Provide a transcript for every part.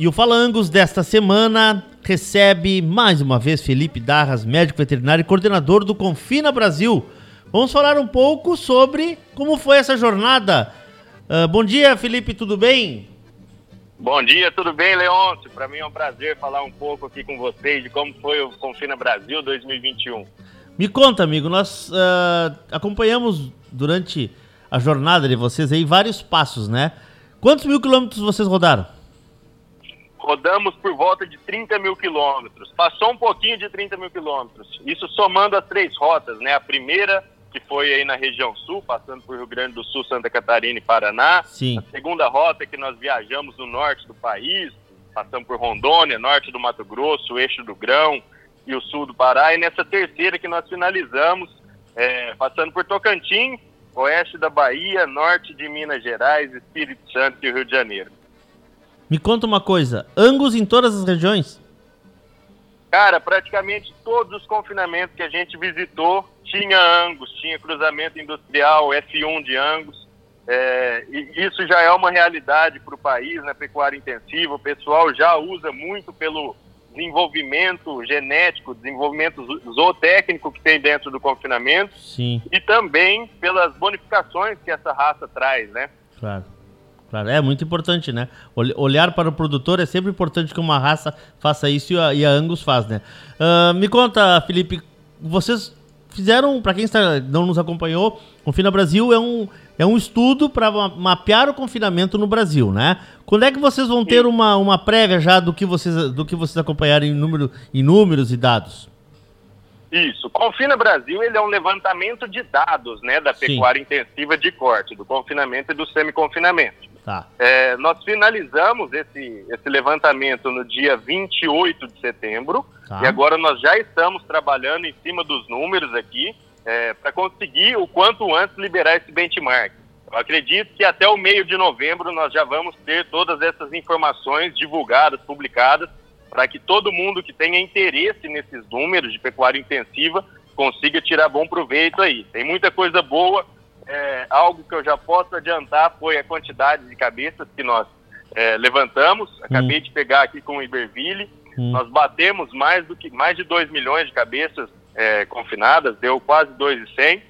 E o Falangos desta semana recebe mais uma vez Felipe Darras, médico veterinário e coordenador do Confina Brasil. Vamos falar um pouco sobre como foi essa jornada. Uh, bom dia, Felipe, tudo bem? Bom dia, tudo bem, Leôncio? Para mim é um prazer falar um pouco aqui com vocês de como foi o Confina Brasil 2021. Me conta, amigo, nós uh, acompanhamos durante a jornada de vocês aí vários passos, né? Quantos mil quilômetros vocês rodaram? Rodamos por volta de 30 mil quilômetros. Passou um pouquinho de 30 mil quilômetros. Isso somando as três rotas, né? A primeira, que foi aí na região sul, passando por Rio Grande do Sul, Santa Catarina e Paraná. Sim. A segunda rota que nós viajamos no norte do país, passando por Rondônia, norte do Mato Grosso, eixo do Grão e o sul do Pará. E nessa terceira que nós finalizamos, é, passando por Tocantins, oeste da Bahia, norte de Minas Gerais, Espírito Santo e Rio de Janeiro. Me conta uma coisa, Angus em todas as regiões? Cara, praticamente todos os confinamentos que a gente visitou tinha Angus, tinha cruzamento industrial F1 de Angus. É, e isso já é uma realidade para o país, na pecuária intensiva. O pessoal já usa muito pelo desenvolvimento genético, desenvolvimento zootécnico que tem dentro do confinamento. Sim. E também pelas bonificações que essa raça traz, né? Claro. Claro, é muito importante, né? Olhar para o produtor é sempre importante que uma raça faça isso e a, e a Angus faz, né? Uh, me conta, Felipe, vocês fizeram, para quem está, não nos acompanhou, Confina Brasil é um, é um estudo para mapear o confinamento no Brasil, né? Quando é que vocês vão ter uma, uma prévia já do que vocês, do que vocês acompanharam em, número, em números e dados? Isso. Confina Brasil ele é um levantamento de dados né, da pecuária Sim. intensiva de corte, do confinamento e do semi-confinamento. Tá. É, nós finalizamos esse, esse levantamento no dia 28 de setembro tá. e agora nós já estamos trabalhando em cima dos números aqui é, para conseguir o quanto antes liberar esse benchmark. Eu acredito que até o meio de novembro nós já vamos ter todas essas informações divulgadas, publicadas, para que todo mundo que tenha interesse nesses números de pecuária intensiva consiga tirar bom proveito aí. Tem muita coisa boa é, algo que eu já posso adiantar foi a quantidade de cabeças que nós é, levantamos. Acabei hum. de pegar aqui com o Iberville. Hum. Nós batemos mais do que mais de 2 milhões de cabeças é, confinadas, deu quase 2,100.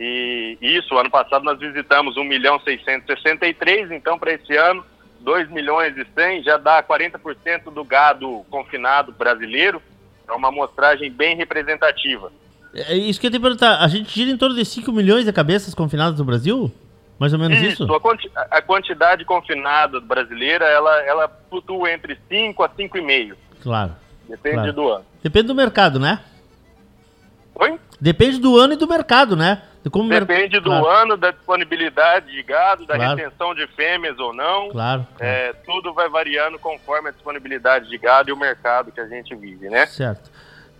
E isso, ano passado nós visitamos 1 milhão 663, então para esse ano 2 milhões e 100 já dá 40% do gado confinado brasileiro. É uma amostragem bem representativa. É isso que eu ia te perguntar. A gente gira em torno de 5 milhões de cabeças confinadas no Brasil? Mais ou menos isso? isso? A, quanti a quantidade confinada brasileira, ela, ela flutua entre 5 a 5,5. Claro. Depende claro. do ano. Depende do mercado, né? Oi? Depende do ano e do mercado, né? De Depende mer... do claro. ano, da disponibilidade de gado, da claro. retenção de fêmeas ou não. Claro. claro. É, tudo vai variando conforme a disponibilidade de gado e o mercado que a gente vive, né? Certo.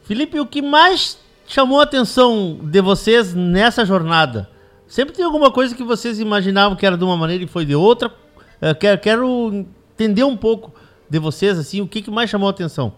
Felipe, o que mais chamou a atenção de vocês nessa jornada? Sempre tem alguma coisa que vocês imaginavam que era de uma maneira e foi de outra? Eu quero, quero entender um pouco de vocês, assim, o que, que mais chamou a atenção?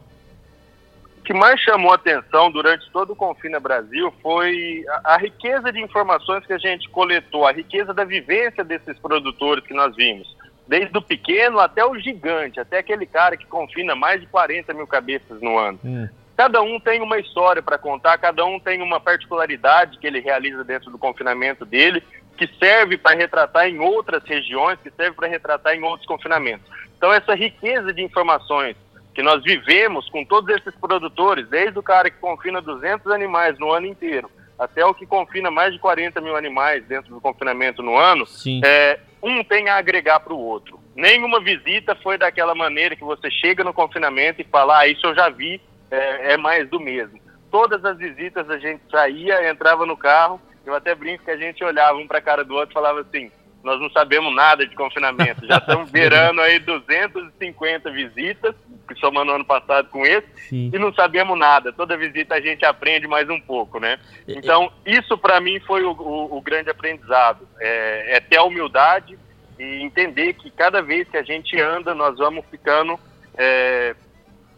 O que mais chamou a atenção durante todo o Confina Brasil foi a, a, riqueza de informações que a gente coletou, a riqueza da vivência desses produtores que nós vimos. Desde o pequeno até o gigante, até aquele cara que confina mais de 40 mil cabeças no ano. Hum. Cada um tem uma história para contar, cada um tem uma particularidade que ele realiza dentro do confinamento dele, que serve para retratar em outras regiões, que serve para retratar em outros confinamentos. Então, essa riqueza de informações que nós vivemos com todos esses produtores, desde o cara que confina 200 animais no ano inteiro, até o que confina mais de 40 mil animais dentro do confinamento no ano, é, um tem a agregar para o outro. Nenhuma visita foi daquela maneira que você chega no confinamento e fala, ah, isso eu já vi, é, é mais do mesmo. Todas as visitas a gente saía, entrava no carro, eu até brinco que a gente olhava um para a cara do outro e falava assim, nós não sabemos nada de confinamento, já estamos beirando aí 250 visitas, somando ano passado com esse, Sim. e não sabemos nada. Toda visita a gente aprende mais um pouco, né? Então, isso para mim foi o, o, o, grande aprendizado, é, é ter a humildade e entender que cada vez que a gente anda, nós vamos ficando é,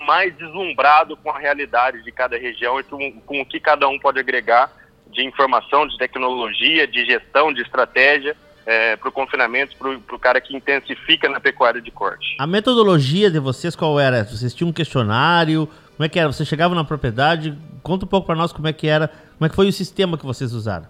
mais deslumbrado com a realidade de cada região e com, com o que cada um pode agregar de informação, de tecnologia, de gestão, de estratégia é, para o confinamento, para o cara que intensifica na pecuária de corte. A metodologia de vocês qual era? Vocês tinham um questionário? Como é que era? Você chegava na propriedade? Conta um pouco para nós como é que era, como é que foi o sistema que vocês usaram.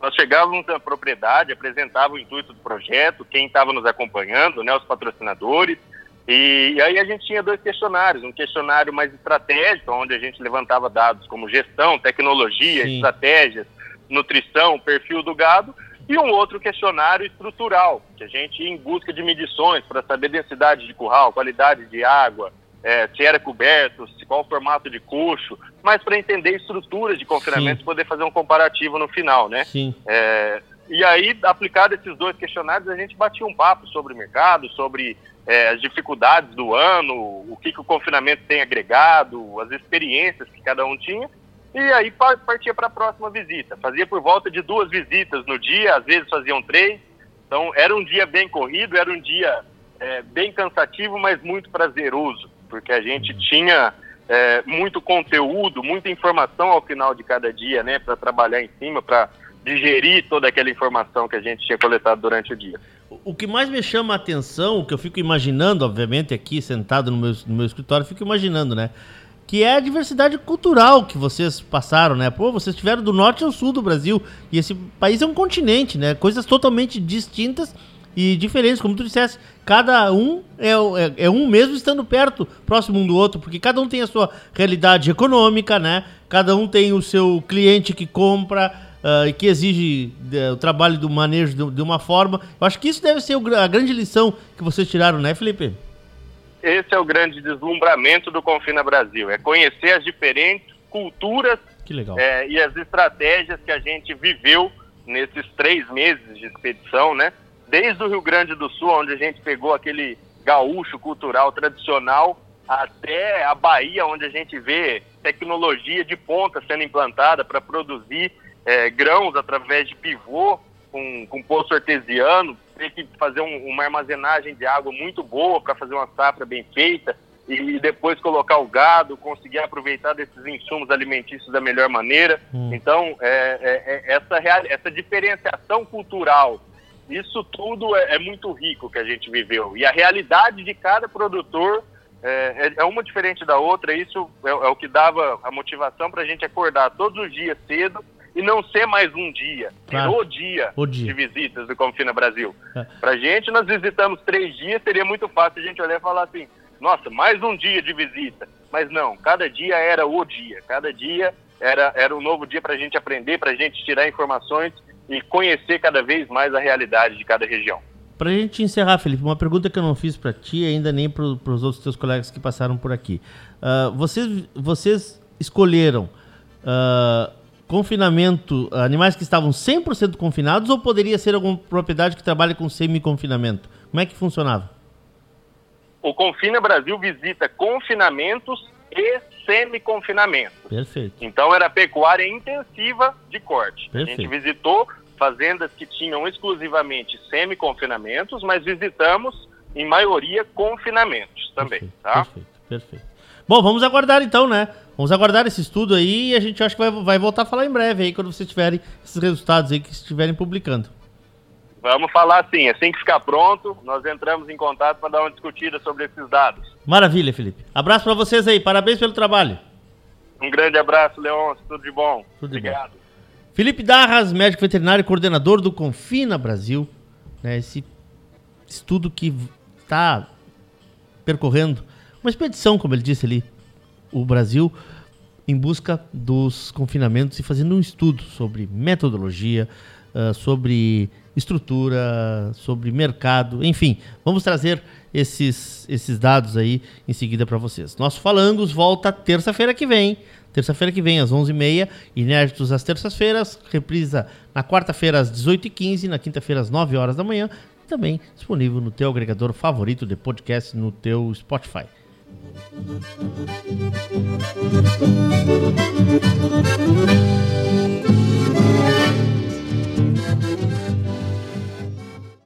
Nós chegávamos na propriedade, apresentava o intuito do projeto, quem estava nos acompanhando, né, os patrocinadores, e, e, aí a gente tinha dois questionários, um questionário mais estratégico, onde a gente levantava dados como gestão, tecnologia, Sim. estratégias, nutrição, perfil do gado, e um outro questionário estrutural, que a gente ia em busca de medições para saber densidade de curral, qualidade de água, é, se era coberto, se, qual o formato de coxo, mas para entender estruturas de confinamento e poder fazer um comparativo no final, né? Sim. É, e aí, aplicado esses dois questionários, a gente batia um papo sobre o mercado, sobre é, as dificuldades do ano, o que, que o confinamento tem agregado, as experiências que cada um tinha, e aí partia para a próxima visita. Fazia por volta de duas visitas no dia, às vezes faziam três. Então era um dia bem corrido, era um dia é, bem cansativo, mas muito prazeroso, porque a gente tinha é, muito conteúdo, muita informação ao final de cada dia, né, para trabalhar em cima, para digerir toda aquela informação que a gente tinha coletado durante o dia. O que mais me chama a atenção, o que eu fico imaginando, obviamente, aqui sentado no meu, no meu escritório, fico imaginando, né? Que é a diversidade cultural que vocês passaram, né? Pô, vocês estiveram do norte ao sul do Brasil. E esse país é um continente, né? Coisas totalmente distintas e diferentes, como tu disseste. Cada um é, é, é, um mesmo estando perto, próximo um do outro, porque cada um tem a sua realidade econômica, né? Cada um tem o seu cliente que compra, uh, e que exige uh, o trabalho do manejo de, de, uma forma. Eu acho que isso deve ser o, a grande lição que vocês tiraram, né, Felipe? Esse é o grande deslumbramento do Confina Brasil, é conhecer as diferentes culturas é, e as estratégias que a gente viveu nesses três meses de expedição, né? Desde o Rio Grande do Sul, onde a gente pegou aquele gaúcho cultural tradicional, até a Bahia, onde a gente vê tecnologia de ponta sendo implantada para produzir é, grãos através de pivô com, com poço artesiano, ter que fazer um, uma armazenagem de água muito boa para fazer uma safra bem feita e depois colocar o gado, conseguir aproveitar desses insumos alimentícios da melhor maneira. Hum. Então, é, é, é essa, real, essa diferenciação cultural, isso tudo é, é, muito rico que a gente viveu. E a realidade de cada produtor é, é, é uma diferente da outra. Isso é, é o que dava a motivação para a gente acordar todos os dias cedo e não ser mais um dia, claro. o dia, o dia, de visitas do Confina Brasil. É. Pra gente, nós visitamos três dias, seria muito fácil a gente olhar e falar assim, nossa, mais um dia de visita. Mas não, cada dia era o dia, cada dia era, era um novo dia para a gente aprender, para a gente tirar informações e conhecer cada vez mais a realidade de cada região. Para a gente encerrar, Felipe, uma pergunta que eu não fiz para ti ainda nem para os outros teus colegas que passaram por aqui. Uh, vocês, vocês escolheram uh, confinamento, animais que estavam 100% confinados ou poderia ser alguma propriedade que trabalha com semi-confinamento? Como é que funcionava? O Confina Brasil visita confinamentos e semi-confinamentos. Perfeito. Então era pecuária intensiva de corte. Perfeito. A gente visitou fazendas que tinham exclusivamente semi-confinamentos, mas visitamos, em maioria, confinamentos também. Perfeito, tá? perfeito, perfeito. Bom, vamos aguardar então, né? Vamos aguardar esse estudo aí e a gente acha que vai, vai voltar a falar em breve aí, quando vocês tiverem esses resultados aí que estiverem publicando. Vamos falar sim, assim que ficar pronto, nós entramos em contato para dar uma discutida sobre esses dados. Maravilha, Felipe. Abraço para vocês aí, parabéns pelo trabalho. Um grande abraço, Leon, tudo de bom. Tudo de Obrigado. Bom. Felipe Darras, médico veterinário e coordenador do Confina Brasil, né, esse estudo que está percorrendo uma expedição, como ele disse ali, o Brasil em busca dos confinamentos e fazendo um estudo sobre metodologia, uh, sobre estrutura, sobre mercado, enfim, vamos trazer esses, esses dados aí em seguida para vocês. Nosso Falangos volta terça-feira que vem, terça-feira que vem às 11h30, inéditos às terças-feiras, reprisa na quarta-feira às 18h15, na quinta-feira às 9 horas da manhã, e também disponível no teu agregador favorito de podcast no teu Spotify. Thank you.